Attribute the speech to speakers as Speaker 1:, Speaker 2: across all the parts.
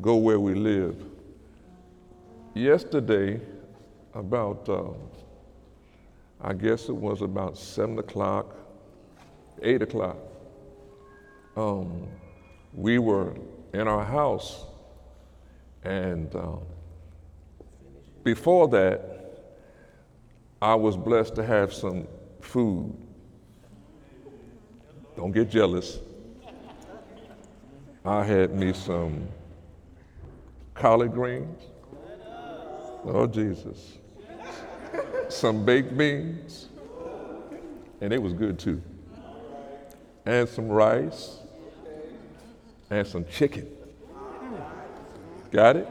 Speaker 1: go where we live. Yesterday, about, uh, I guess it was about 7 o'clock, 8 o'clock, um, we were in our house. And uh, before that, I was blessed to have some food. Don't get jealous. I had me some collard greens. Oh, Jesus. Some baked beans. And it was good too. And some rice. And some chicken. Got it?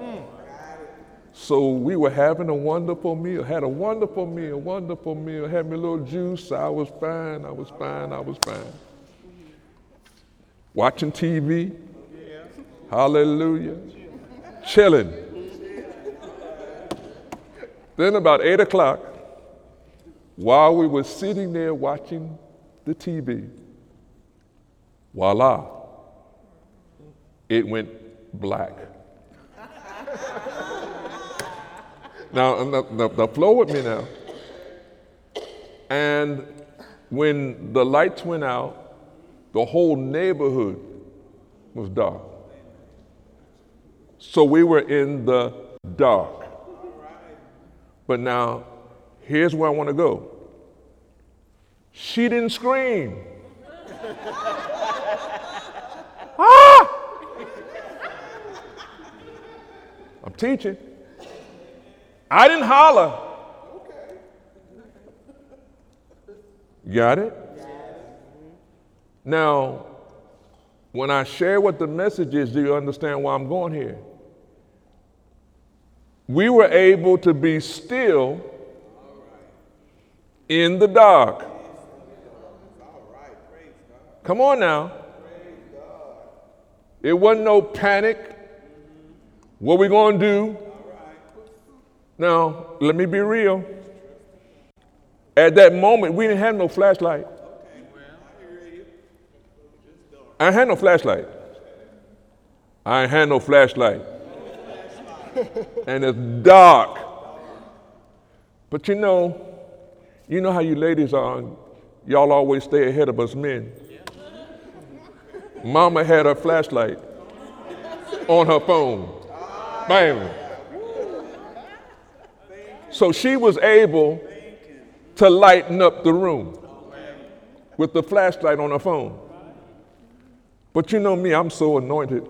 Speaker 1: So we were having a wonderful meal, had a wonderful meal, wonderful meal, had me a little juice. I was fine, I was fine, I was fine. Watching TV. Hallelujah. Chilling. Then about eight o'clock, while we were sitting there watching the TV, voila, it went black. now, now, now, flow with me now. And when the lights went out, the whole neighborhood was dark. So we were in the dark. But now, here's where I want to go. She didn't scream. ah! I'm teaching. I didn't holler. Got it? Now, when I share what the message is, do you understand why I'm going here? We were able to be still in the dark. Come on now. It wasn't no panic. What we going to do? Now, let me be real. At that moment, we didn't have no flashlight. I had no flashlight. I had no flashlight. And it's dark. But you know, you know how you ladies are. Y'all always stay ahead of us men. Mama had her flashlight on her phone. Bam. So she was able to lighten up the room with the flashlight on her phone. But you know me, I'm so anointed.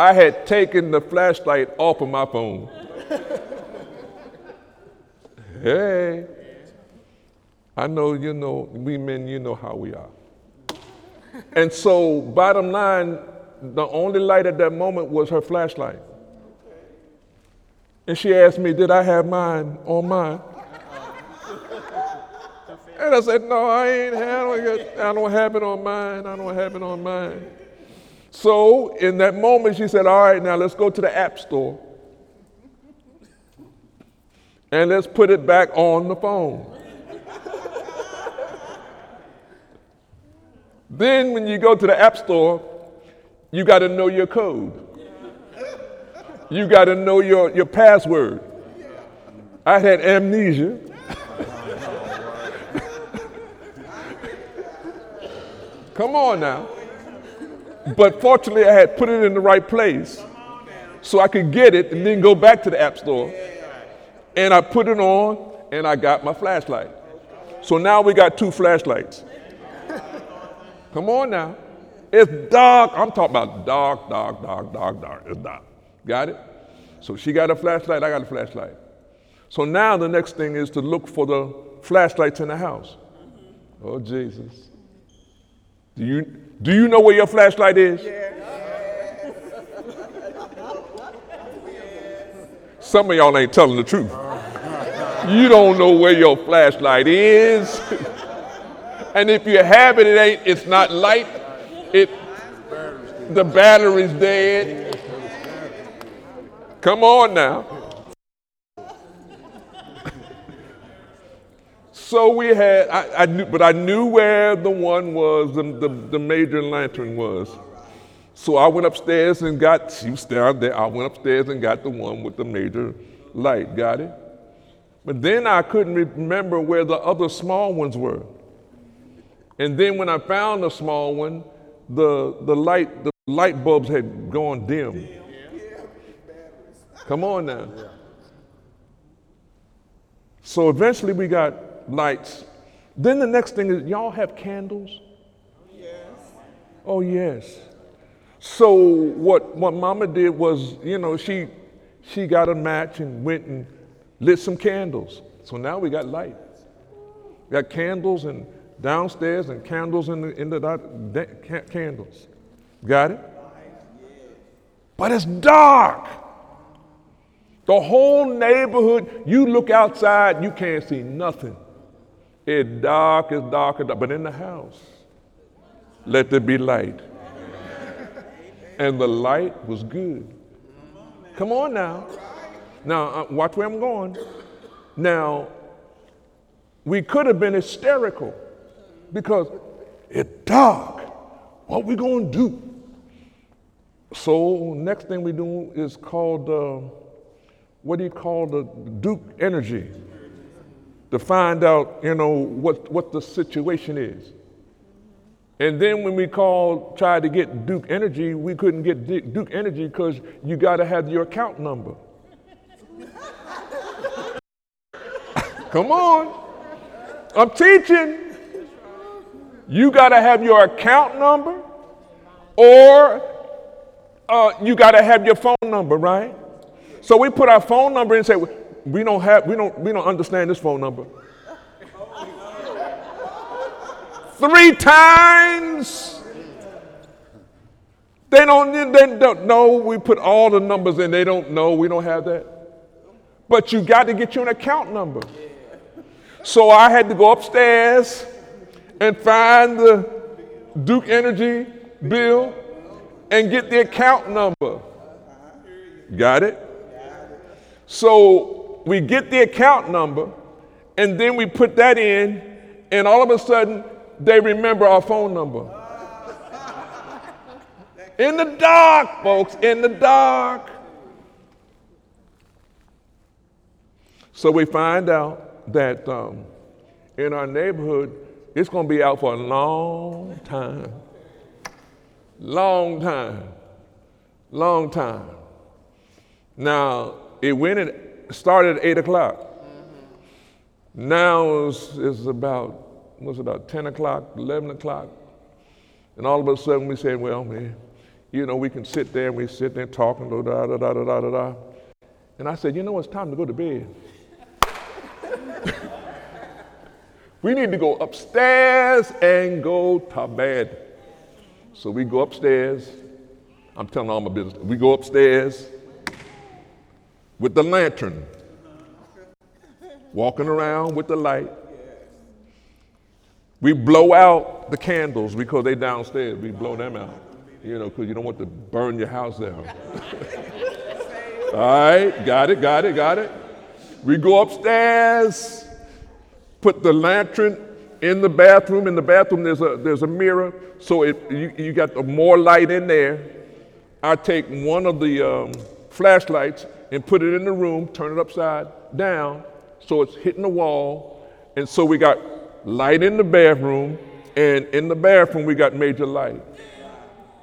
Speaker 1: I had taken the flashlight off of my phone. hey, I know you know, we men, you know how we are. And so, bottom line, the only light at that moment was her flashlight. And she asked me, Did I have mine on mine? And I said, No, I ain't it. I don't have it on mine. I don't have it on mine. So in that moment, she said, All right, now let's go to the app store. And let's put it back on the phone. then when you go to the app store, you got to know your code. You got to know your, your password. I had amnesia. Come on now. But fortunately, I had put it in the right place so I could get it and then go back to the app store. And I put it on and I got my flashlight. So now we got two flashlights. Come on now. It's dark. I'm talking about dark, dark, dark, dark, dark. It's dark. Got it? So she got a flashlight, I got a flashlight. So now the next thing is to look for the flashlights in the house. Oh, Jesus. Do you, do you know where your flashlight is? Some of y'all ain't telling the truth. You don't know where your flashlight is. and if you have it, it ain't, it's not light it, the battery's dead. Come on now. So we had, I, I, knew, but I knew where the one was, the, the, the major lantern was. So I went upstairs and got, she was down there, I went upstairs and got the one with the major light, got it? But then I couldn't remember where the other small ones were. And then when I found the small one, the, the light the light bulbs had gone dim. Come on now. So eventually we got lights. Then the next thing is y'all have candles? Yes. Oh yes. So what what mama did was, you know, she she got a match and went and lit some candles. So now we got light. We got candles and downstairs and candles in the, in the candles. Got it? But it's dark. The whole neighborhood, you look outside, you can't see nothing. It's dark, it's dark, dark. But in the house, let there be light. And the light was good. Come on now. Now, uh, watch where I'm going. Now, we could have been hysterical because it's dark. What we gonna do? So next thing we do is called uh, what do you call the Duke Energy to find out, you know, what, what the situation is. And then when we called, tried to get Duke Energy, we couldn't get Duke Energy because you got to have your account number. Come on. I'm teaching. You got to have your account number or uh, you got to have your phone number, right? So we put our phone number and say, we don't have, we don't, we don't understand this phone number. Three times. They don't, they don't know. We put all the numbers in. They don't know. We don't have that. But you got to get you an account number. So I had to go upstairs and find the Duke Energy bill and get the account number. Got it? So we get the account number and then we put that in, and all of a sudden they remember our phone number. In the dark, folks, in the dark. So we find out that um, in our neighborhood, it's going to be out for a long time. Long time. Long time. Now, it went at, started at 8 o'clock. Mm-hmm. Now it's, it's about, was about 10 o'clock, 11 o'clock. And all of a sudden we said, well, man, you know, we can sit there and we sit there talking, da da da da da da da. And I said, you know, it's time to go to bed. we need to go upstairs and go to bed. So we go upstairs. I'm telling all my business. We go upstairs with the lantern, walking around with the light. We blow out the candles because they downstairs. We blow them out, you know, because you don't want to burn your house down. All right, got it, got it, got it. We go upstairs, put the lantern in the bathroom. In the bathroom, there's a, there's a mirror, so it, you, you got the more light in there. I take one of the um, flashlights and put it in the room, turn it upside down so it's hitting the wall. And so we got light in the bathroom, and in the bathroom, we got major light.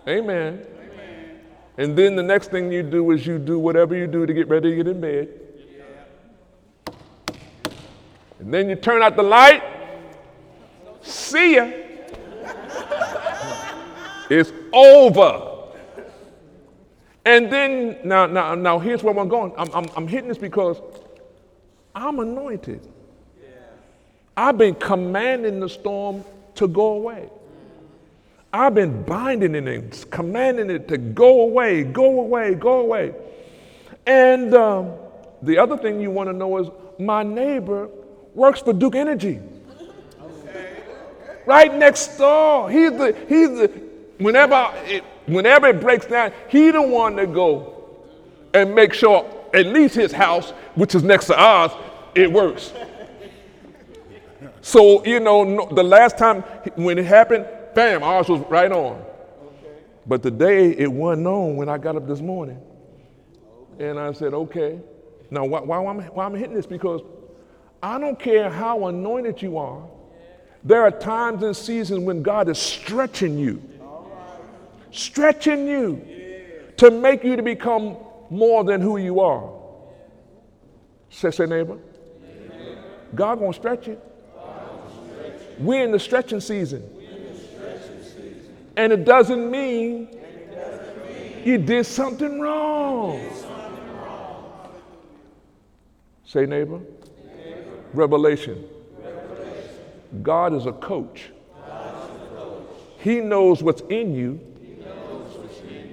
Speaker 1: Amen. Amen. And then the next thing you do is you do whatever you do to get ready to get in bed. And then you turn out the light. See ya. it's over. And then, now, now, now here's where I'm going. I'm, I'm, I'm hitting this because I'm anointed. I've been commanding the storm to go away. I've been binding it and commanding it to go away, go away, go away. And um, the other thing you want to know is my neighbor works for Duke Energy. Okay. Right next door. He's the, he's the, whenever it, whenever it breaks down, he the one to go and make sure at least his house, which is next to ours, it works. So, you know, no, the last time when it happened, bam, ours was right on. But today it wasn't on when I got up this morning. And I said, okay. Now, why, why, am I, why am I hitting this? Because I don't care how anointed you are. There are times and seasons when God is stretching you, stretching you to make you to become more than who you are. Say, say neighbor. God gonna stretch you. We're in the stretching season. And it doesn't mean you did something wrong. Say, neighbor. Revelation. God is a coach. He knows what's in you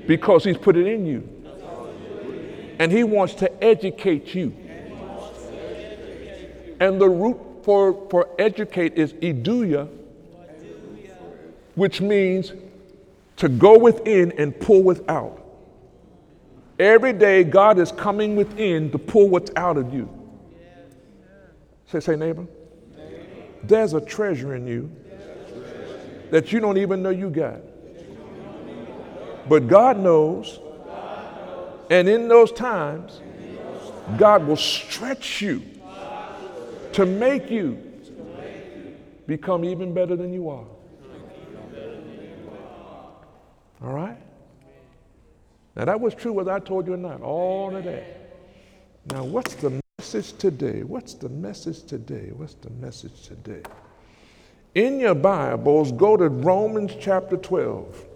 Speaker 1: because He's put it in you. And He wants to educate you. And the root for, for educate is eduia, which means to go within and pull without. Every day, God is coming within to pull what's out of you. Say, say, neighbor. There's a treasure in you that you don't even know you got. But God knows, and in those times, God will stretch you to make you become even better than you are. All right? Now, that was true whether I told you or not, all of that. Now, what's the message today? What's the message today? What's the message today? In your Bibles, go to Romans chapter 12.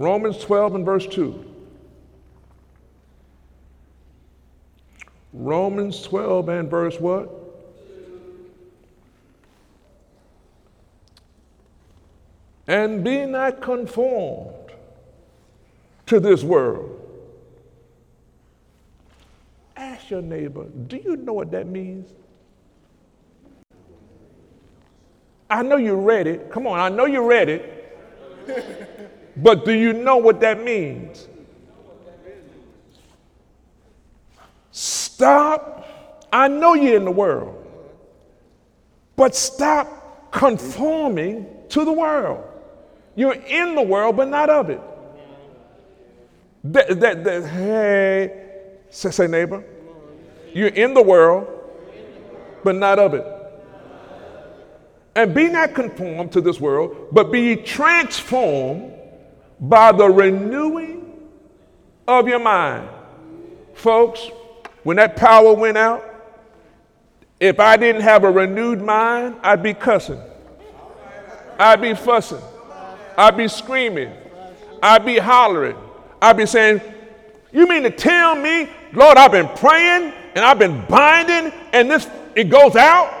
Speaker 1: Romans 12 and verse 2. Romans 12 and verse what? And be not conformed to this world. Ask your neighbor, do you know what that means? I know you read it. Come on, I know you read it. but do you know what that means? Stop. I know you're in the world, but stop conforming to the world. You're in the world, but not of it. That, that, that, hey, say, say, neighbor, you're in the world, but not of it. And be not conformed to this world, but be transformed by the renewing of your mind. Folks, when that power went out, if I didn't have a renewed mind, I'd be cussing. I'd be fussing. I'd be screaming. I'd be hollering. I'd be saying, You mean to tell me, Lord, I've been praying and I've been binding and this, it goes out?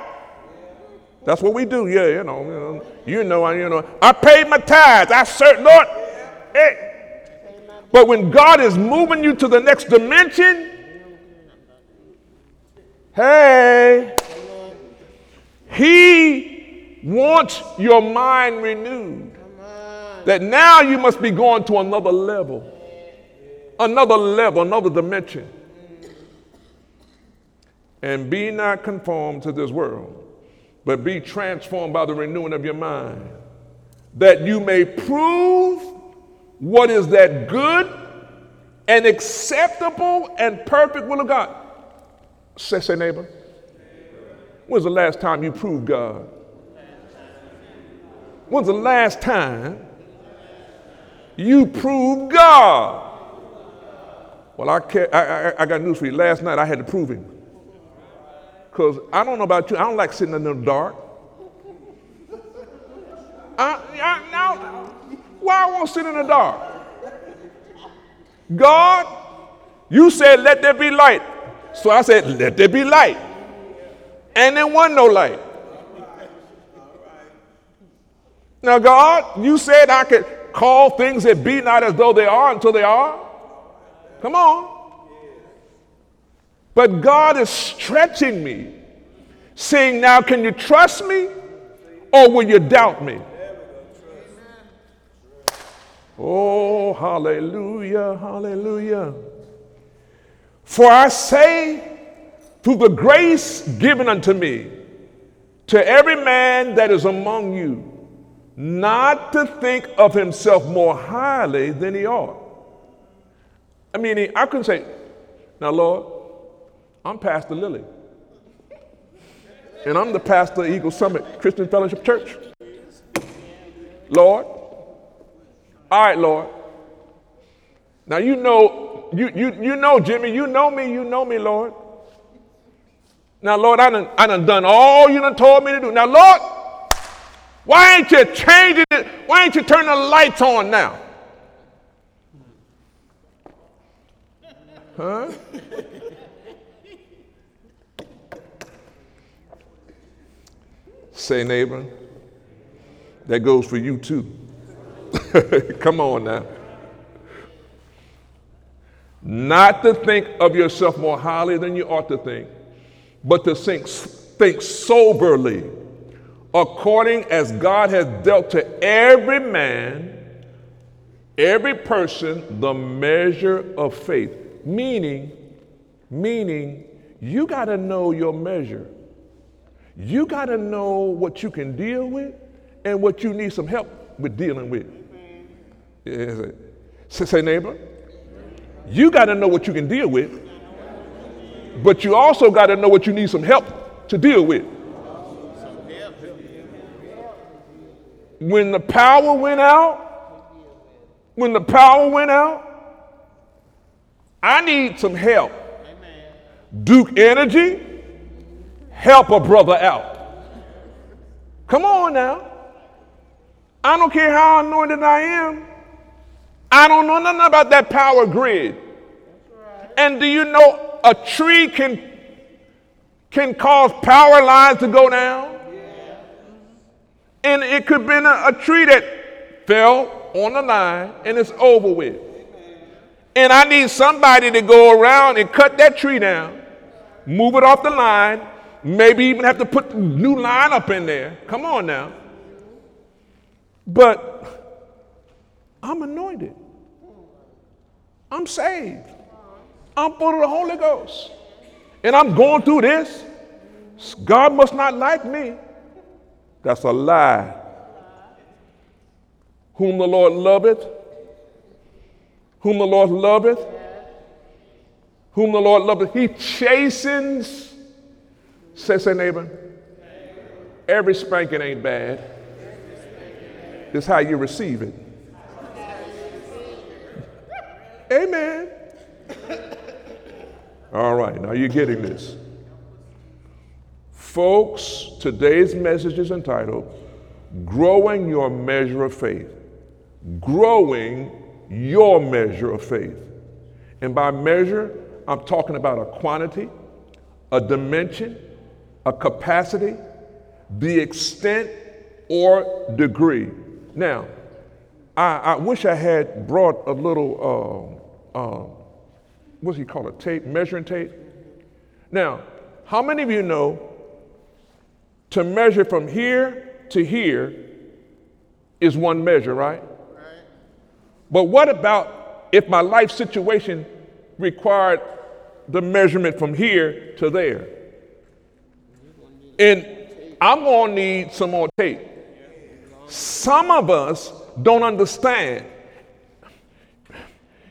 Speaker 1: That's what we do. Yeah, you know, you know, you know, you know. I paid my tithes. I served, Lord. Hey. But when God is moving you to the next dimension, hey, He wants your mind renewed. That now you must be going to another level, another level, another dimension. And be not conformed to this world, but be transformed by the renewing of your mind, that you may prove what is that good and acceptable and perfect will of God. Say, say, neighbor. When's the last time you proved God? When's the last time you proved God? Well, I, I, I got news for you. Last night I had to prove him. Because I don't know about you, I don't like sitting in the dark. I, I, now, why I won't sit in the dark? God, you said, let there be light. So I said, let there be light. And there wasn't no light. Now, God, you said I could call things that be not as though they are until they are. Come on. But God is stretching me, saying, Now, can you trust me or will you doubt me? Oh, hallelujah, hallelujah. For I say, through the grace given unto me, To every man that is among you, not to think of himself more highly than he ought. I mean, I couldn't say, now, Lord, I'm Pastor Lilly. And I'm the pastor of Eagle Summit Christian Fellowship Church. Lord, all right, Lord. Now you know, you, you, you know, Jimmy, you know me, you know me, Lord. Now, Lord, I done, I done done all you done told me to do. Now, Lord, why ain't you changing it? Why ain't you turning the lights on now? Huh? Say, neighbor, that goes for you too. Come on now. Not to think of yourself more highly than you ought to think, but to think, think soberly, according as God has dealt to every man, every person, the measure of faith. Meaning, meaning, you got to know your measure. You got to know what you can deal with and what you need some help with dealing with. Say, neighbor, you got to know what you can deal with, but you also got to know what you need some help to deal with. When the power went out, when the power went out, I need some help. Duke Energy, help a brother out. Come on now. I don't care how anointed I am. I don't know nothing about that power grid. And do you know a tree can can cause power lines to go down? And it could be a, a tree that fell on the line and it's over with. And I need somebody to go around and cut that tree down, move it off the line, maybe even have to put new line up in there. Come on now. But I'm anointed. I'm saved. I'm full of the Holy Ghost. And I'm going through this. God must not like me. That's a lie. Whom the Lord loveth, whom the Lord loveth, whom the Lord loveth, he chastens. Say, say, neighbor. Every spanking ain't bad. It's how you receive it. Amen. All right, now you're getting this. Folks, today's message is entitled Growing Your Measure of Faith. Growing your measure of faith. And by measure, I'm talking about a quantity, a dimension, a capacity, the extent, or degree. Now, I, I wish I had brought a little, uh, uh, what's he call it, tape, measuring tape. Now, how many of you know to measure from here to here is one measure, right? But what about if my life situation required the measurement from here to there? And I'm going to need some more tape. Some of us don't understand.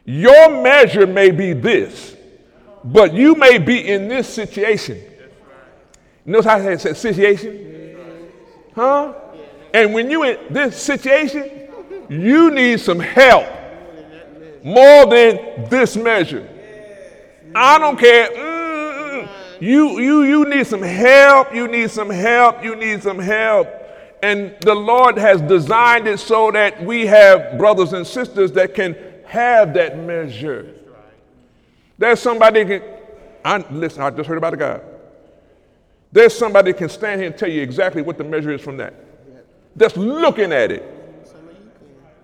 Speaker 1: Your measure may be this, but you may be in this situation. You Notice how I said situation? Huh? And when you in this situation, you need some help more than this measure. I don't care. Mm-mm. You, you, you need some help. You need some help. You need some help. And the Lord has designed it so that we have brothers and sisters that can have that measure. There's somebody can, I, listen, I just heard about a guy. There's somebody can stand here and tell you exactly what the measure is from that. Just looking at it.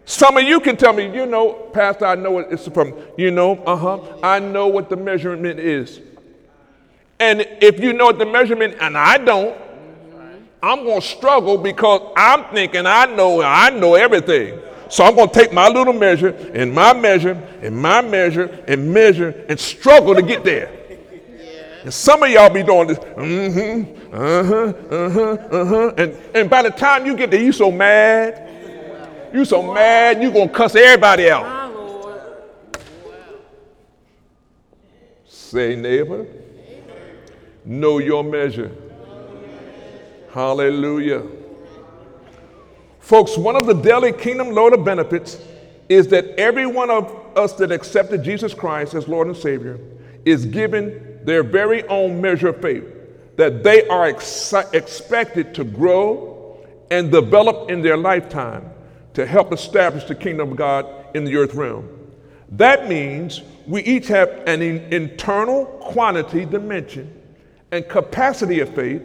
Speaker 1: Some of you can tell me, you know, Pastor, I know what it's from. You know, uh huh. I know what the measurement is. And if you know what the measurement, and I don't, I'm going to struggle because I'm thinking I know, I know everything. So I'm going to take my little measure and my measure and my measure and measure and struggle to get there. And some of y'all be doing this, mm-hmm, uh-huh, uh-huh, uh-huh. And, and by the time you get there, you so mad. You so mad, you gonna cuss everybody out. Say, neighbor, know your measure. Hallelujah. Folks, one of the daily kingdom load of benefits is that every one of us that accepted Jesus Christ as Lord and Savior is given their very own measure of faith, that they are ex- expected to grow and develop in their lifetime to help establish the kingdom of God in the earth realm. That means we each have an in- internal quantity dimension and capacity of faith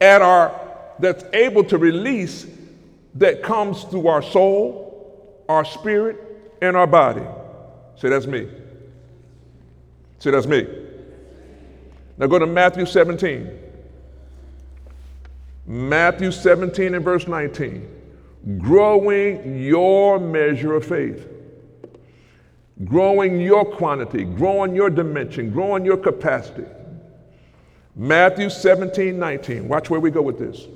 Speaker 1: at our that's able to release that comes through our soul, our spirit, and our body. Say that's me. Say that's me. Now go to Matthew 17. Matthew 17 and verse 19. Growing your measure of faith growing your quantity, growing your dimension, growing your capacity. Matthew 17, 19. Watch where we go with this.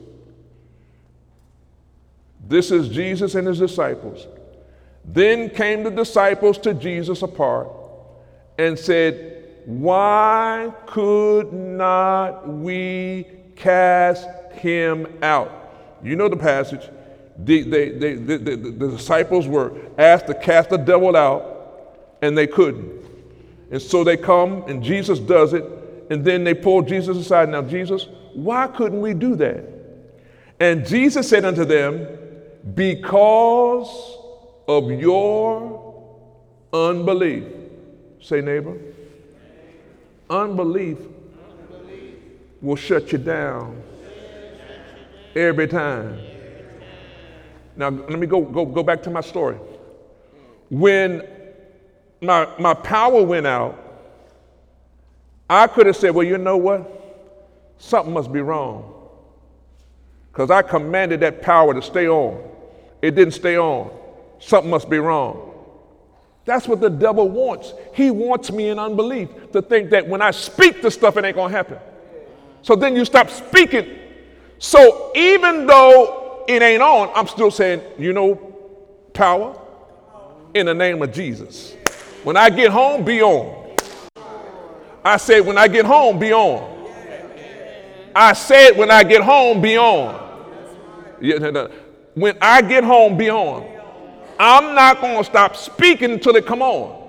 Speaker 1: This is Jesus and his disciples. Then came the disciples to Jesus apart and said, Why could not we cast him out? You know the passage. The, they, they, the, the, the disciples were asked to cast the devil out and they couldn't. And so they come and Jesus does it, and then they pulled Jesus aside. Now, Jesus, why couldn't we do that? And Jesus said unto them, Because of your unbelief. Say, neighbor. Unbelief, will shut you down every time. Now, let me go, go, go back to my story. When my, my power went out, I could have said, well, you know what? Something must be wrong. Because I commanded that power to stay on. It didn't stay on. Something must be wrong. That's what the devil wants. He wants me in unbelief to think that when I speak the stuff, it ain't going to happen. So then you stop speaking. So even though it ain't on, I'm still saying, you know, power in the name of Jesus. When I get home, be on. I said, when I get home, be on. I said, when I get home, be on. When I get home, be on. I'm not going to stop speaking until it come on.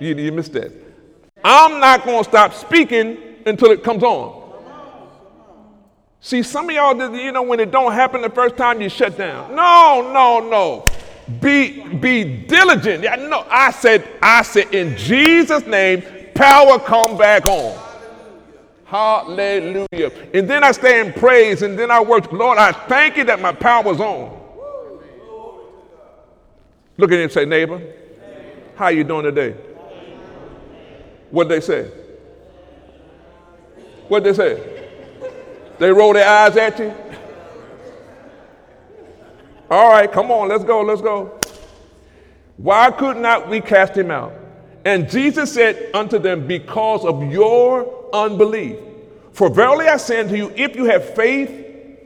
Speaker 1: You, you missed that. I'm not going to stop speaking until it comes on. See, some of y'all, you know, when it don't happen the first time, you shut down. No, no, no. Be, be diligent. No, I said, I said, in Jesus' name, power come back on. Hallelujah. And then I stay in praise and then I work. Lord, I thank you that my power's on. Look at him and say, neighbor, how you doing today? What they say? What they say? They roll their eyes at you? All right, come on, let's go, let's go. Why could not we cast him out? And Jesus said unto them, Because of your unbelief. For verily I say unto you, if you have faith,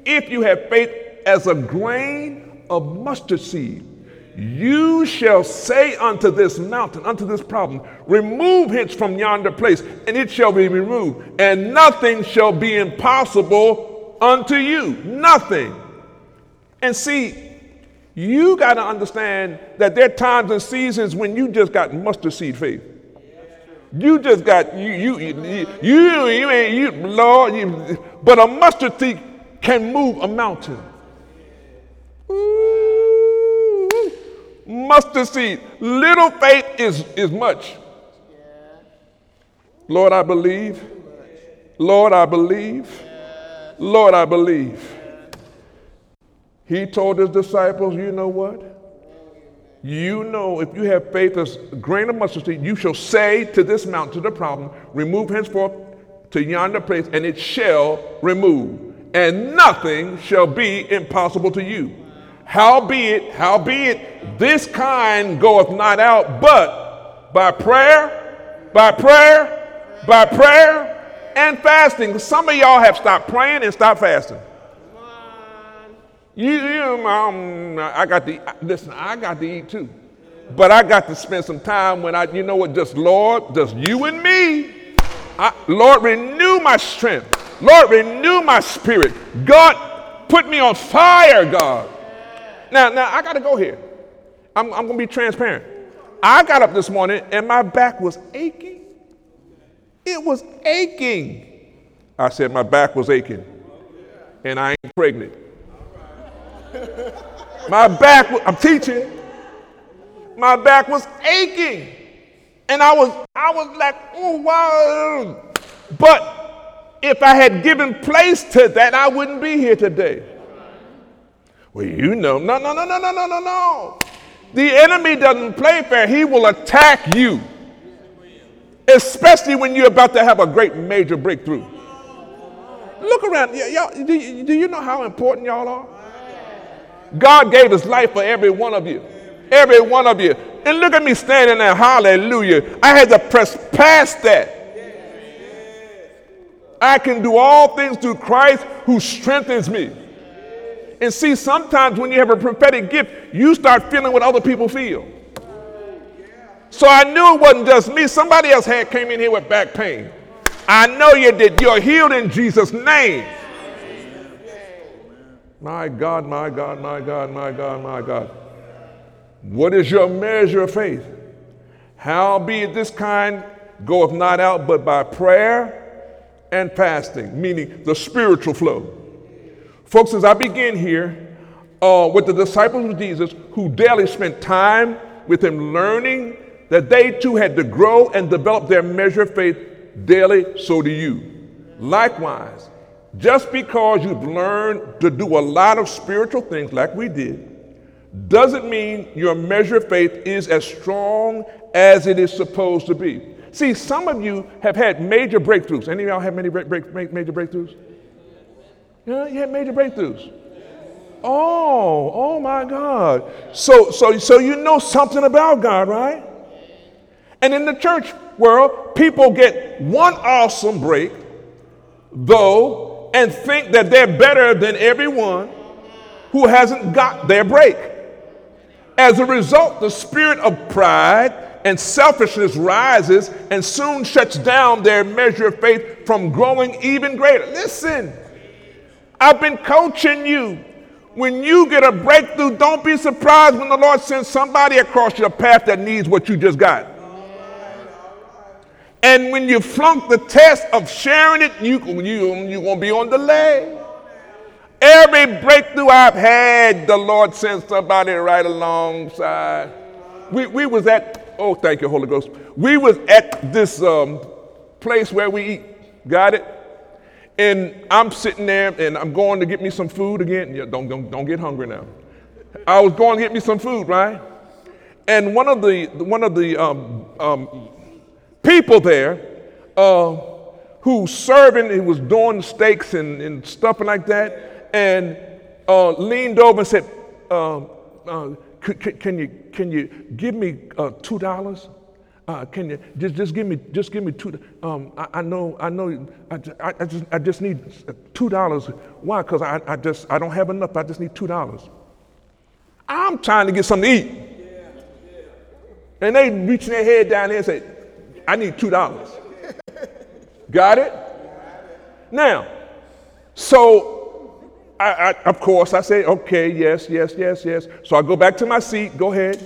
Speaker 1: if you have faith as a grain of mustard seed, you shall say unto this mountain, unto this problem, remove hence from yonder place, and it shall be removed, and nothing shall be impossible unto you. Nothing. And see, you got to understand that there are times and seasons when you just got mustard seed faith. You just got you you you you, you ain't you Lord, you, but a mustard seed can move a mountain. Ooh, mustard seed, little faith is is much. Lord, I believe. Lord, I believe. Lord, I believe. He told his disciples, You know what? You know, if you have faith as a grain of mustard seed, you shall say to this mountain, to the problem, remove henceforth to yonder place, and it shall remove, and nothing shall be impossible to you. Howbeit, howbeit, this kind goeth not out, but by prayer, by prayer, By prayer and fasting. Some of y'all have stopped praying and stopped fasting. You, um, I got to listen. I got to eat too, but I got to spend some time when I, you know what? Just Lord, just you and me. I, Lord, renew my strength. Lord, renew my spirit. God, put me on fire, God. Now, now I got to go here. I'm, I'm going to be transparent. I got up this morning and my back was aching. It was aching. I said my back was aching, and I ain't pregnant. My back, I'm teaching. My back was aching, and I was, I was like, oh wow. But if I had given place to that, I wouldn't be here today. Well, you know, no, no, no, no, no, no, no, no. The enemy doesn't play fair. He will attack you, especially when you're about to have a great major breakthrough. Look around. Y'all, do, do you know how important y'all are? God gave his life for every one of you. Every one of you. And look at me standing there. Hallelujah. I had to press past that. I can do all things through Christ who strengthens me. And see, sometimes when you have a prophetic gift, you start feeling what other people feel. So I knew it wasn't just me. Somebody else had came in here with back pain. I know you did. You're healed in Jesus' name. My God, my God, my God, my God, my God. What is your measure of faith? How be it this kind goeth not out but by prayer and fasting, meaning the spiritual flow. Folks, as I begin here uh, with the disciples of Jesus who daily spent time with him learning that they too had to grow and develop their measure of faith daily, so do you. Likewise, just because you've learned to do a lot of spiritual things like we did, doesn't mean your measure of faith is as strong as it is supposed to be. See, some of you have had major breakthroughs. Any of y'all have many break, break, major breakthroughs? Yeah, you had major breakthroughs. Oh, oh my God. So, so, so you know something about God, right? And in the church world, people get one awesome break, though, and think that they're better than everyone who hasn't got their break. As a result, the spirit of pride and selfishness rises and soon shuts down their measure of faith from growing even greater. Listen, I've been coaching you. When you get a breakthrough, don't be surprised when the Lord sends somebody across your path that needs what you just got. And when you flunk the test of sharing it, you, you, you're going to be on delay. Every breakthrough I've had, the Lord sent somebody right alongside. We, we was at, oh, thank you, Holy Ghost. We was at this um, place where we eat. Got it? And I'm sitting there and I'm going to get me some food again. Yeah, don't, don't, don't get hungry now. I was going to get me some food, right? And one of the, one of the um, um, people there uh, who serving, he was doing steaks and, and stuff like that, and uh, leaned over and said, uh, uh can, you, can you give me uh, $2? Uh, can you just, just give me just give me two? Um, I, I, know I know I, I, just I just need two dollars. Why? Because I, I just I don't have enough. I just need two dollars. I'm trying to get something to eat, and they reaching their head down there and say, "I need two dollars." Got it? Now, so I, I, of course I say, "Okay, yes, yes, yes, yes." So I go back to my seat. Go ahead,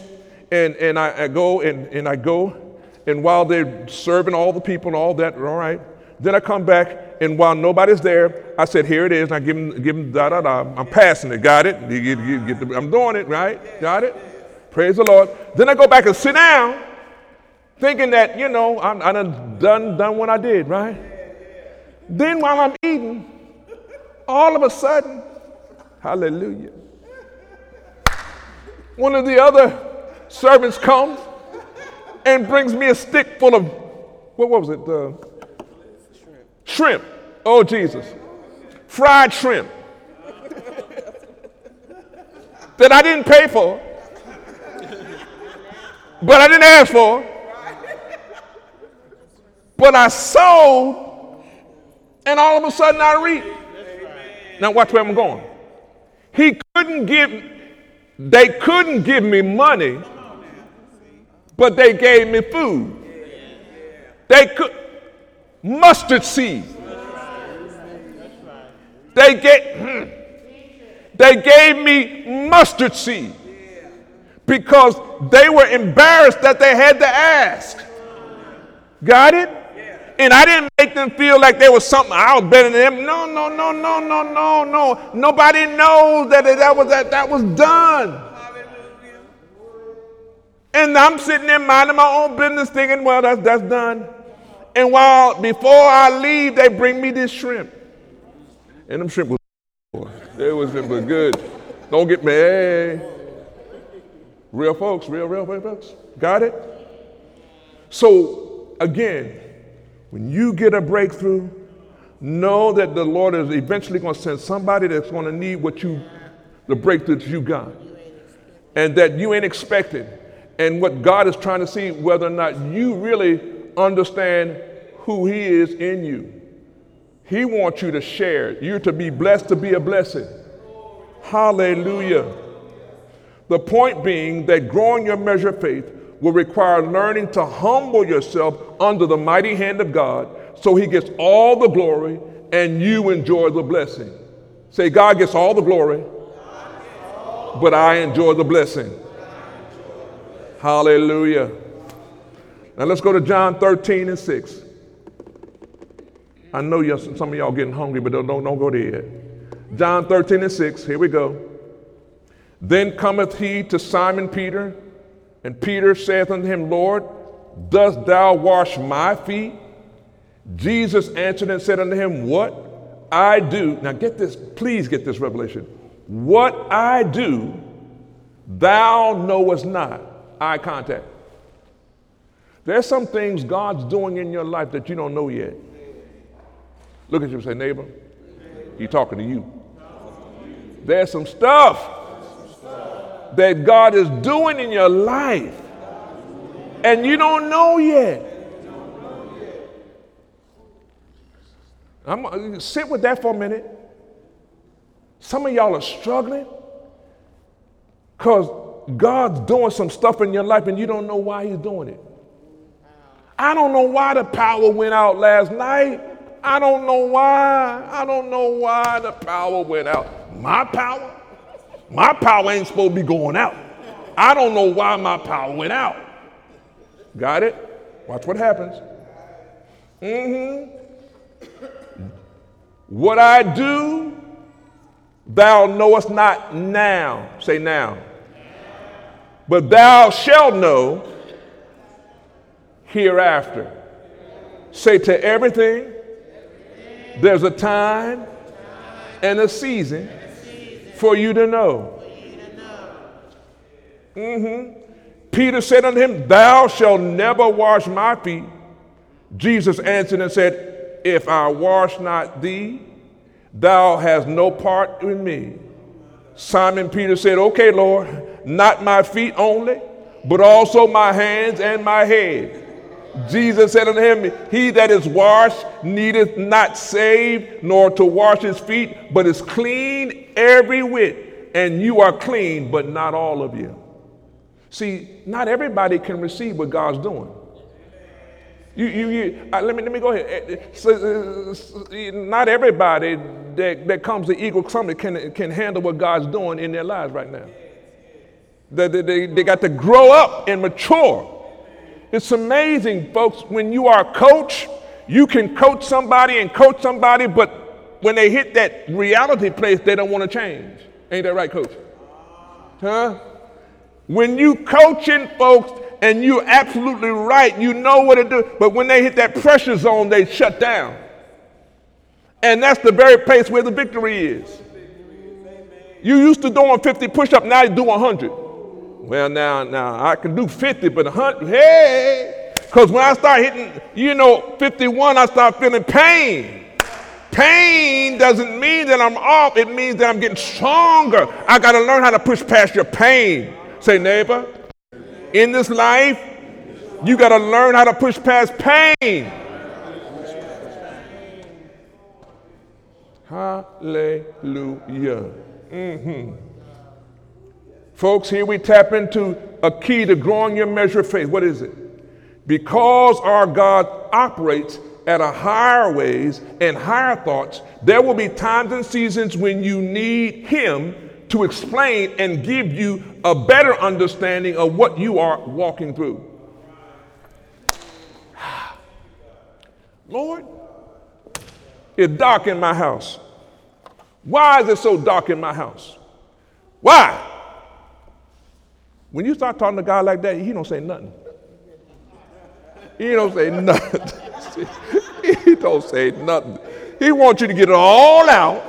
Speaker 1: and and I, I go and and I go and while they're serving all the people and all that, all right. Then I come back, and while nobody's there, I said, Here it is. And I give them, give them da da da. I'm passing it. Got it? You you get the, I'm doing it, right? Got it? Praise the Lord. Then I go back and sit down, thinking that, you know, I'm, I done, done, done what I did, right? Then while I'm eating, all of a sudden, hallelujah, one of the other servants comes and brings me a stick full of, what, what was it? Uh, shrimp. shrimp. Oh, Jesus. Fried shrimp. that I didn't pay for, but I didn't ask for. But I sowed, and all of a sudden I reap. Now watch where I'm going. He couldn't give, they couldn't give me money, but they gave me food. They could mustard seed. They gave, hmm. they gave me mustard seed because they were embarrassed that they had to ask. Got it? And I didn't make them feel like there was something I was better than them. No, no, no, no, no, no, no. Nobody knows that that was that, that was done. And I'm sitting there minding my own business, thinking, well, that's that's done. And while before I leave, they bring me this shrimp. And them shrimp was they was, it was good. Don't get me. Real folks, real, real, real folks. Got it? So again, when you get a breakthrough, know that the Lord is eventually going to send somebody that's going to need what you, the breakthrough that you got. And that you ain't expecting. And what God is trying to see whether or not you really understand who He is in you. He wants you to share. You're to be blessed to be a blessing. Hallelujah. The point being that growing your measure of faith will require learning to humble yourself under the mighty hand of God so He gets all the glory and you enjoy the blessing. Say, God gets all the glory, but I enjoy the blessing. Hallelujah. Now let's go to John 13 and 6. I know some of y'all getting hungry, but don't, don't, don't go there yet. John 13 and 6, here we go. Then cometh he to Simon Peter, and Peter saith unto him, Lord, dost thou wash my feet? Jesus answered and said unto him, What I do, now get this, please get this revelation. What I do, thou knowest not. Eye contact. There's some things God's doing in your life that you don't know yet. Look at you and say, neighbor, He's talking to you. There's some stuff that God is doing in your life and you don't know yet. I'm uh, sit with that for a minute. Some of y'all are struggling because God's doing some stuff in your life and you don't know why He's doing it. I don't know why the power went out last night. I don't know why. I don't know why the power went out. My power? My power ain't supposed to be going out. I don't know why my power went out. Got it? Watch what happens. Mm-hmm. What I do, thou knowest not now. Say now. But thou shalt know hereafter. Say to everything, there's a time and a season for you to know. Mm-hmm. Peter said unto him, Thou shalt never wash my feet. Jesus answered and said, If I wash not thee, thou hast no part in me. Simon Peter said, Okay, Lord, not my feet only, but also my hands and my head. Jesus said unto him, He that is washed needeth not save, nor to wash his feet, but is clean every whit. And you are clean, but not all of you. See, not everybody can receive what God's doing. You, you, you uh, let, me, let me go ahead. Eh, so, uh, not everybody that, that comes to Eagle Summit can, can handle what God's doing in their lives right now. They, they, they got to grow up and mature it's amazing, folks, when you are a coach, you can coach somebody and coach somebody, but when they hit that reality place, they don't want to change. Ain't that right, coach? Huh? When you coaching folks and you're absolutely right, you know what to do, but when they hit that pressure zone, they shut down. And that's the very place where the victory is. You used to doing 50 push-ups, now you do 100. Well, now, now I can do 50, but 100, hey, because when I start hitting, you know, 51, I start feeling pain. Pain doesn't mean that I'm off, it means that I'm getting stronger. I got to learn how to push past your pain. Say, neighbor, in this life, you got to learn how to push past pain. Hallelujah. Mm-hmm. Folks, here we tap into a key to growing your measure of faith. What is it? Because our God operates at a higher ways and higher thoughts, there will be times and seasons when you need Him to explain and give you a better understanding of what you are walking through. Lord, it's dark in my house. Why is it so dark in my house? Why? When you start talking to God like that, he don't say nothing. He don't say nothing. he don't say nothing. He wants you to get it all out.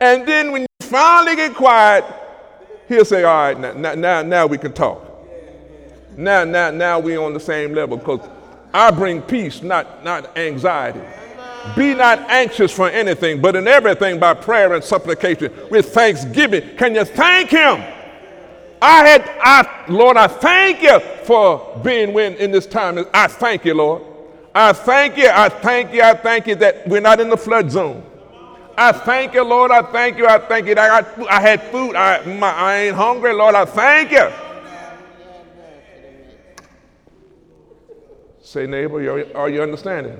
Speaker 1: And then when you finally get quiet, he'll say, all right, now, now, now we can talk. Now, now, now we on the same level because I bring peace, not, not anxiety. Be not anxious for anything, but in everything by prayer and supplication with thanksgiving. Can you thank him? I had, I, Lord, I thank you for being when in this time. I thank you, Lord. I thank you, I thank you, I thank you that we're not in the flood zone. I thank you, Lord. I thank you. I thank you. I, got, I had food. I, my, I ain't hungry, Lord. I thank you. Say, neighbor, are you understanding?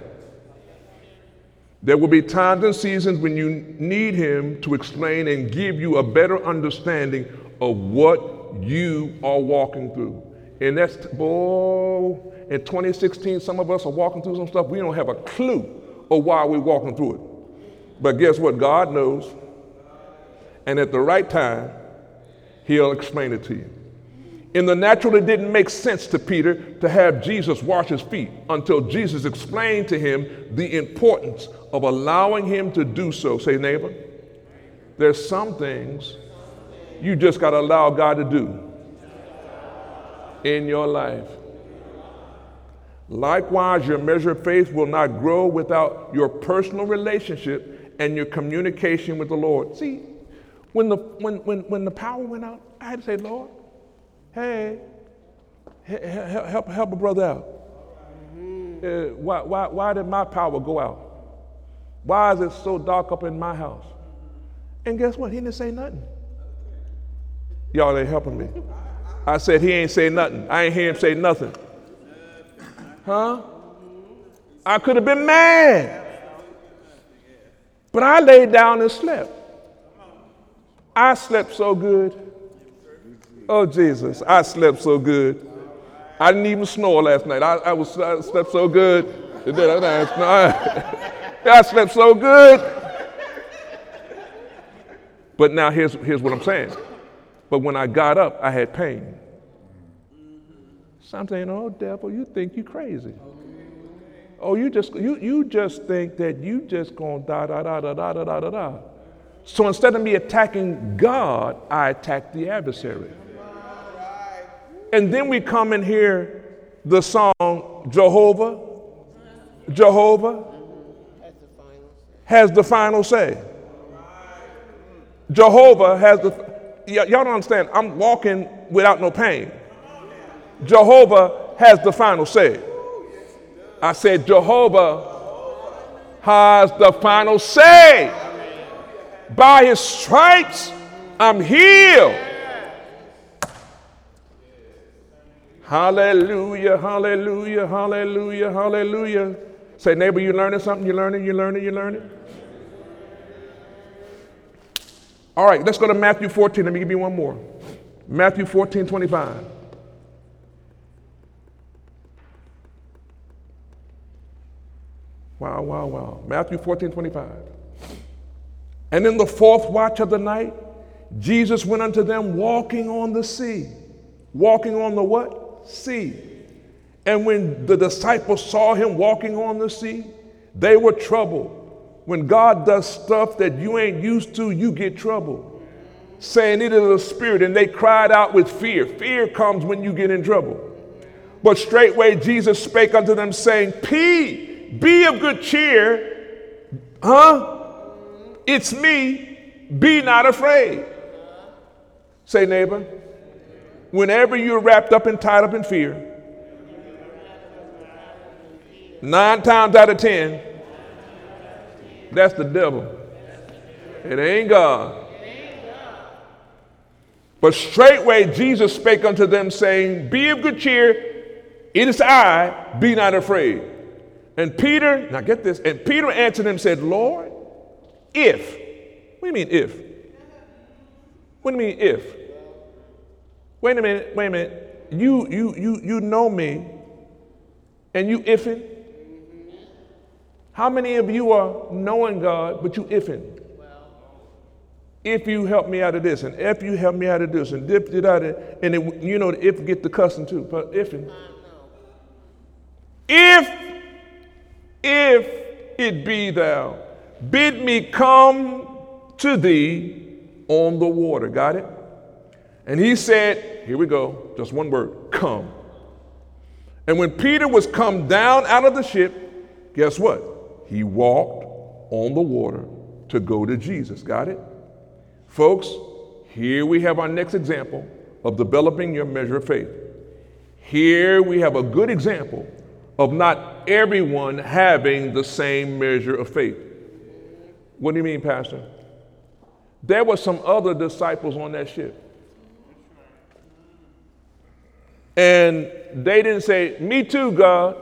Speaker 1: There will be times and seasons when you need Him to explain and give you a better understanding of what you are walking through. And that's, boy, in 2016, some of us are walking through some stuff we don't have a clue of why we're walking through it. But guess what? God knows. And at the right time, He'll explain it to you. In the natural, it didn't make sense to Peter to have Jesus wash his feet until Jesus explained to him the importance of allowing him to do so. Say, neighbor, there's some things you just got to allow God to do in your life. Likewise, your measure of faith will not grow without your personal relationship and your communication with the Lord. See, when the, when, when, when the power went out, I had to say, Lord, hey, help, help a brother out. Uh, why, why, why did my power go out? Why is it so dark up in my house? And guess what? He didn't say nothing. Y'all ain't helping me. I said he ain't say nothing. I ain't hear him say nothing. Huh? I could have been mad. But I laid down and slept. I slept so good. Oh, Jesus, I slept so good. I didn't even snore last night. I, I was I slept so good. I slept so good. But now here's, here's what I'm saying. But when I got up, I had pain. So I'm saying, oh, devil, you think you crazy. Oh, you just you you just think that you just going da da da da da da da da. So instead of me attacking God, I attack the adversary. And then we come and hear the song Jehovah. Jehovah has the final say. Jehovah has the y'all don't understand. I'm walking without no pain. Jehovah has the final say. I said Jehovah has the final say. By his stripes I'm healed. Hallelujah, hallelujah, hallelujah, hallelujah. Say, neighbor, you learning something? You learning, you learning, you learning? All right, let's go to Matthew 14. Let me give you one more. Matthew 14, 25. Wow, wow, wow. Matthew 14, 25. And in the fourth watch of the night, Jesus went unto them walking on the sea. Walking on the what? sea. And when the disciples saw him walking on the sea, they were troubled. When God does stuff that you ain't used to, you get trouble. Saying it is a spirit, and they cried out with fear. Fear comes when you get in trouble. But straightway Jesus spake unto them, saying, P, be of good cheer. Huh? It's me. Be not afraid. Say, neighbor, whenever you're wrapped up and tied up in fear, nine times out of ten, That's the devil. It ain't God. But straightway Jesus spake unto them, saying, Be of good cheer, it is I, be not afraid. And Peter, now get this, and Peter answered him said, Lord, if, what do you mean if? What do you mean if? Wait a minute, wait a minute. You you you you know me and you ifing? How many of you are knowing God, but you ifing? if you help me out of this, and if you help me out of this, and dip it out of, and it, you know, if get the cussing too, but if if if it be thou, bid me come to thee on the water. Got it? And he said, Here we go, just one word, come. And when Peter was come down out of the ship, guess what? He walked on the water to go to Jesus. Got it? Folks, here we have our next example of developing your measure of faith. Here we have a good example of not everyone having the same measure of faith. What do you mean, Pastor? There were some other disciples on that ship. And they didn't say, Me too, God.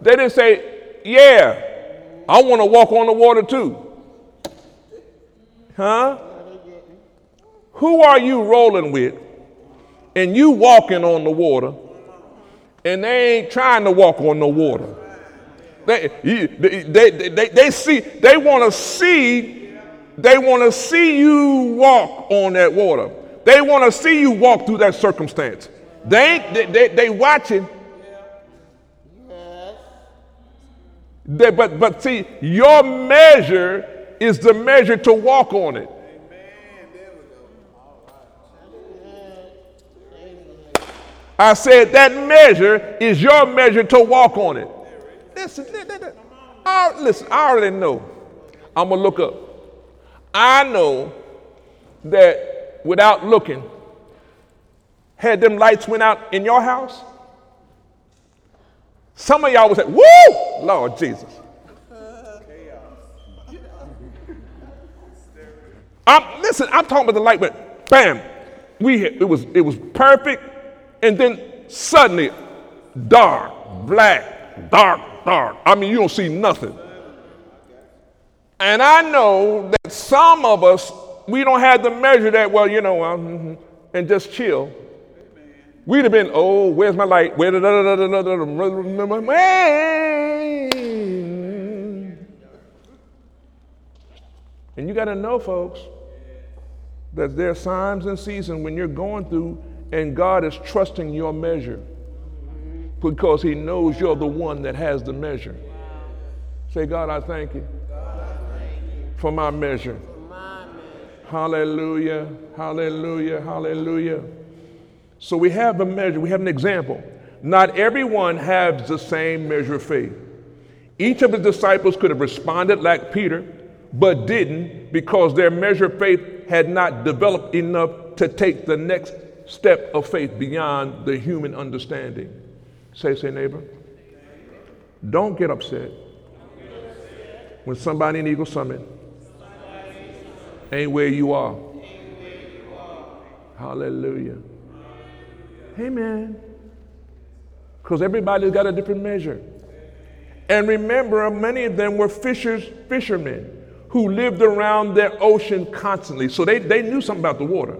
Speaker 1: They didn't say, Yeah, I want to walk on the water too. Huh? Who are you rolling with? And you walking on the water, and they ain't trying to walk on the water. They, they, they, they, they see, they want to see, they want to see you walk on that water. They want to see you walk through that circumstance. They they, they, they watching. They, but, but see, your measure is the measure to walk on it. I said that measure is your measure to walk on it. Listen, I, listen, I already know. I'm going to look up. I know that without looking, had them lights went out in your house, some of y'all would say, Woo! Lord Jesus. I'm, listen, I'm talking about the light went bam. We hit, it was it was perfect, and then suddenly dark, black, dark, dark. I mean, you don't see nothing. And I know that some of us we don't have to measure that. Well, you know, um, and just chill. We'd have been, oh, where's my light? Where the and you got to know, folks, that there are times and seasons when you're going through and God is trusting your measure because He knows you're the one that has the measure. Say, God, I thank you, for my measure. Hallelujah, hallelujah, hallelujah. So we have a measure, we have an example. Not everyone has the same measure of faith. Each of the disciples could have responded like Peter, but didn't because their measure of faith had not developed enough to take the next step of faith beyond the human understanding. Say, say, neighbor. Don't get upset when somebody in Eagle Summit ain't where you are. Hallelujah. Amen. Because everybody's got a different measure. And remember, many of them were fishers, fishermen who lived around their ocean constantly. So they, they knew something about the water.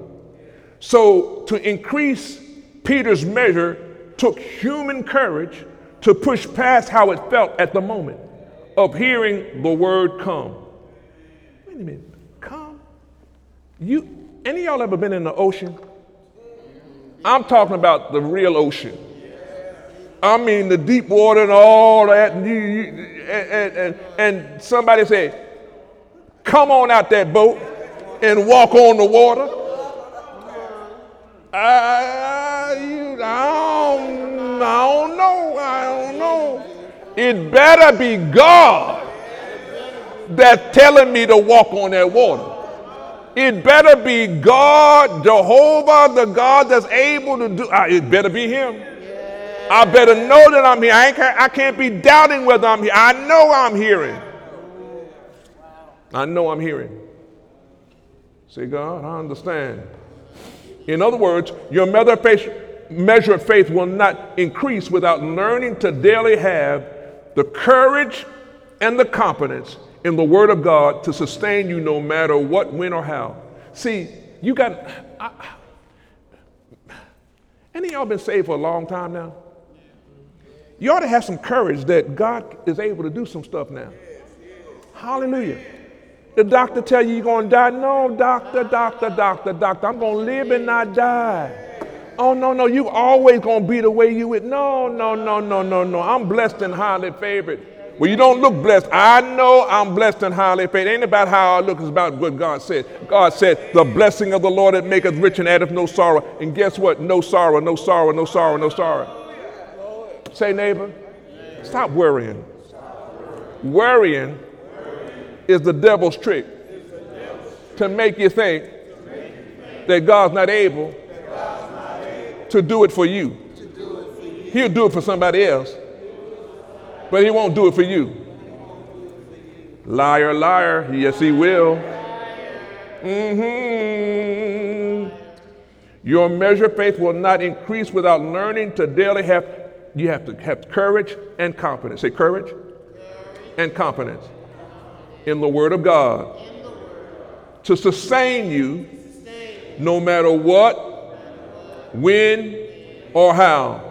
Speaker 1: So to increase Peter's measure took human courage to push past how it felt at the moment of hearing the word come. Wait a minute, come? You any of y'all ever been in the ocean? I'm talking about the real ocean. I mean the deep water and all that, and, you, you, and, and, and somebody say, come on out that boat and walk on the water. I, you, I, don't, I don't know. I don't know. It better be God that's telling me to walk on that water. It better be God, Jehovah, the God that's able to do. Uh, it better be Him. I better know that I'm here. I, can't, I can't be doubting whether I'm here. I know I'm hearing. I know I'm hearing. Say, God, I understand. In other words, your measure of faith will not increase without learning to daily have the courage and the confidence in the Word of God to sustain you no matter what, when, or how. See, you got. I, any y'all been saved for a long time now? You ought to have some courage that God is able to do some stuff now. Hallelujah. The doctor tell you you're going to die. No, doctor, doctor, doctor, doctor. I'm going to live and not die. Oh, no, no, you always going to be the way you would. No, no, no, no, no, no. I'm blessed and highly favored. Well, you don't look blessed. I know I'm blessed and highly favored. It ain't about how I look, it's about what God said. God said, The blessing of the Lord that maketh rich and addeth no sorrow. And guess what? No sorrow, no sorrow, no sorrow, no sorrow. Say, neighbor, stop worrying. Worrying is the devil's trick to make you think that God's not able to do it for you. He'll do it for somebody else, but he won't do it for you. Liar, liar, yes, he will. Mm-hmm. Your measure of faith will not increase without learning to daily have, you have to have courage and confidence. Say courage and confidence in the Word of God to sustain you no matter what, when, or how.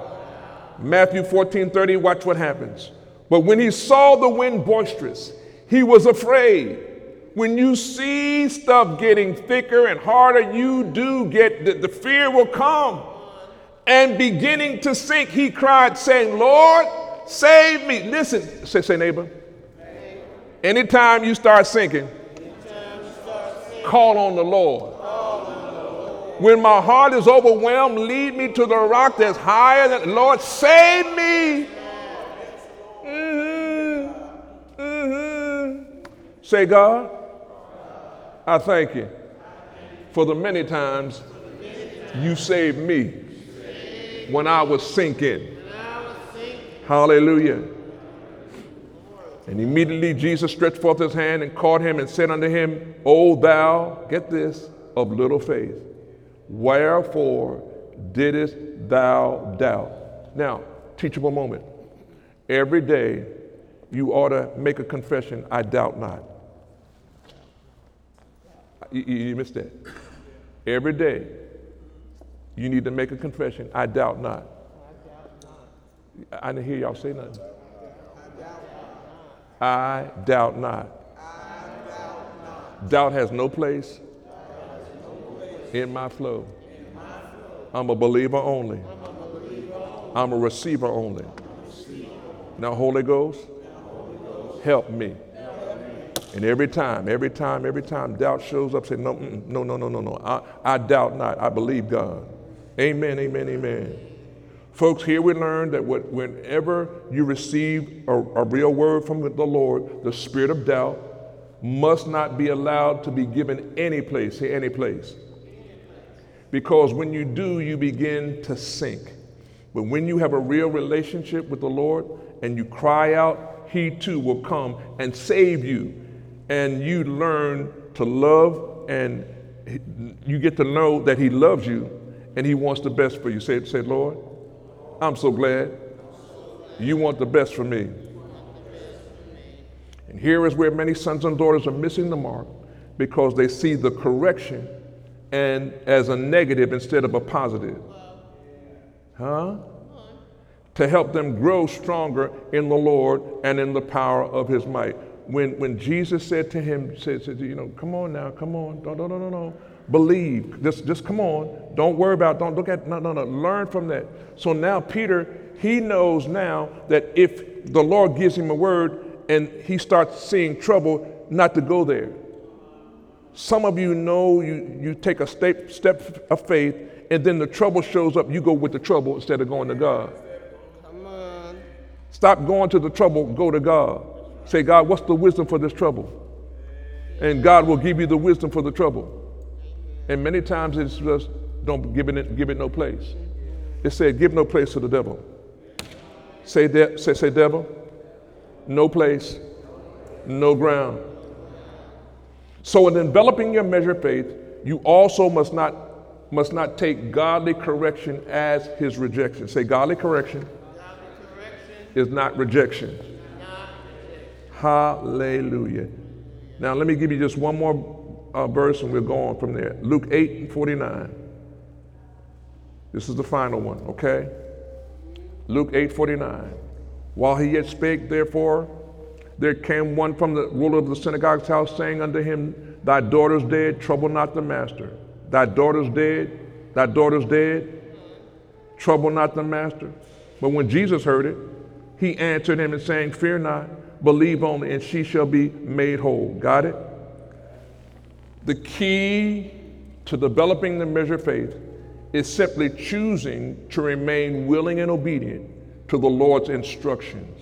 Speaker 1: Matthew 14 30, watch what happens. But when he saw the wind boisterous, he was afraid. When you see stuff getting thicker and harder, you do get the, the fear will come. And beginning to sink, he cried, saying, Lord, save me. Listen, say, say neighbor, Anytime you start sinking, call on the Lord. When my heart is overwhelmed, lead me to the rock that's higher than Lord, save me. Mm-hmm. Mm-hmm. Say, God, I thank you for the many times you saved me when I was sinking. Hallelujah. And immediately Jesus stretched forth his hand and caught him and said unto him, O thou, get this, of little faith, wherefore didst thou doubt? Now, teachable moment. Every day you ought to make a confession, I doubt not. You, you missed that. Every day you need to make a confession, I doubt not. I doubt not. I didn't hear y'all say nothing. I doubt not. I doubt not. doubt has no place in my flow. I'm a believer only. I'm a receiver only. Now, Holy Ghost, help me. And every time, every time, every time doubt shows up, say, no, mm, mm, no, no, no, no, no. I, I doubt not. I believe God. Amen, amen, amen. Folks, here we learn that whenever you receive a, a, real word from the Lord, the spirit of doubt must not be allowed to be given any place. Say any place. Because when you do, you begin to sink. But when you have a real relationship with the Lord and you cry out, He too will come and save you. And you learn to love and you get to know that He loves you and He wants the best for you. Say, say Lord, I'm so glad you want the best for me. And here is where many sons and daughters are missing the mark because they see the correction and as a negative instead of a positive. Huh? To help them grow stronger in the Lord and in the power of his might. When, when Jesus said to him, said, said, you know, come on now, come on, no, no, no, no, no believe. Just, just come on. Don't worry about, don't look at, no, no, no. Learn from that. So now Peter, he knows now that if the Lord gives him a word and he starts seeing trouble, not to go there. Some of you know you, you take a step, step of faith and then the trouble shows up, you go with the trouble instead of going to God. Come on. Stop going to the trouble, go to God. Say, God, what's the wisdom for this trouble? And God will give you the wisdom for the trouble. And many times it's just don't give it, give it no place. It said, give no place to the devil. Say, de- say, say, devil, no place, no ground. So in enveloping your measure of faith, you also must not must not take godly correction as his rejection. Say godly correction, godly correction is not rejection. Hallelujah. Now let me give you just one more uh, verse and we'll go on from there. Luke 8 and 49. This is the final one, okay? Luke 8 49. While he yet spake, therefore, there came one from the ruler of the synagogue's house, saying unto him, Thy daughter's dead, trouble not the master. Thy daughter's dead, thy daughter's dead, trouble not the master. But when Jesus heard it, he answered him and saying, Fear not, believe only, and she shall be made whole. Got it? The key to developing the measure of faith is simply choosing to remain willing and obedient to the Lord's instructions.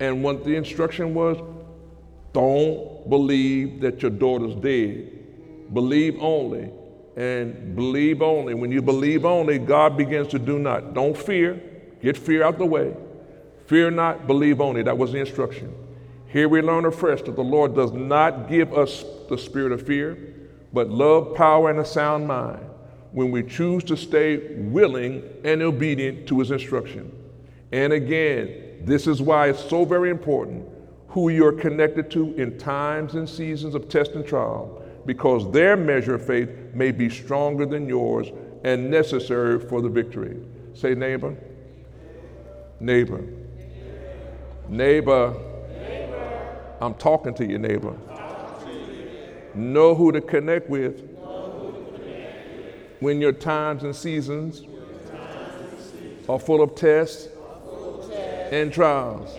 Speaker 1: And what the instruction was, don't believe that your daughter's dead. Believe only. And believe only. When you believe only, God begins to do not. Don't fear. Get fear out the way. Fear not, believe only. That was the instruction. Here we learn afresh that the Lord does not give us the spirit of fear, but love, power, and a sound mind when we choose to stay willing and obedient to his instruction. And again, this is why it's so very important who you're connected to in times and seasons of test and trial, because their measure of faith may be stronger than yours and necessary for the victory. Say, neighbor. Neighbor. Neighbor. I'm talking to you, neighbor. Know who to connect with when your times and seasons are full of tests and trials,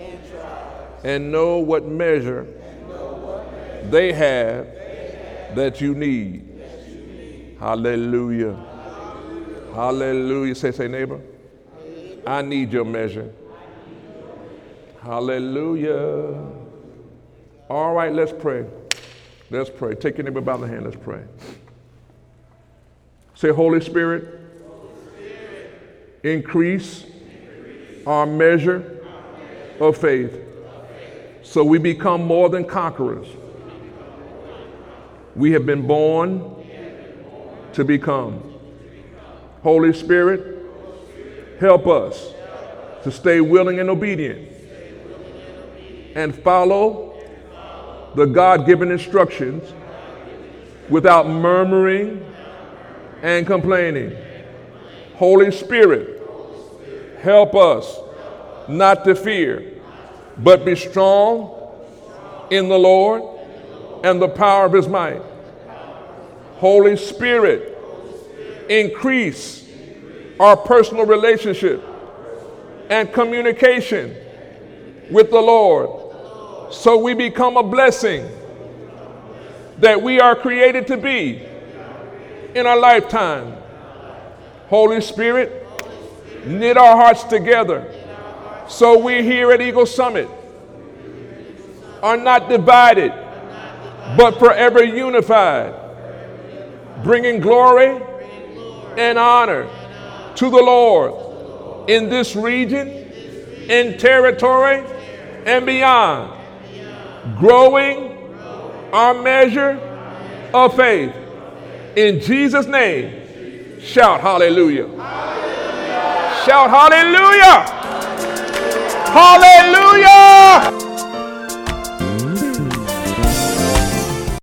Speaker 1: and know what measure they have that you need. Hallelujah. Hallelujah. Say, say, neighbor, I need your measure. Hallelujah. All right, let's pray. Let's pray. Take neighbor by the hand. Let's pray. Say, Holy Spirit, increase our measure of faith so we become more than conquerors. We have been born to become. Holy Spirit, help us to stay willing and obedient and follow the God given instructions without murmuring and complaining. Holy Spirit, help us not to fear, but be strong in the Lord and the power of his might. Holy Spirit, increase our personal relationship and communication with the Lord so we become a blessing that we are created to be in our lifetime. Holy Spirit, knit our hearts together so we here at Eagle Summit are not divided, but forever unified, bringing glory and honor to the Lord in this region, in territory, and beyond, growing our measure of faith in Jesus' name, shout hallelujah. Shout hallelujah. Hallelujah.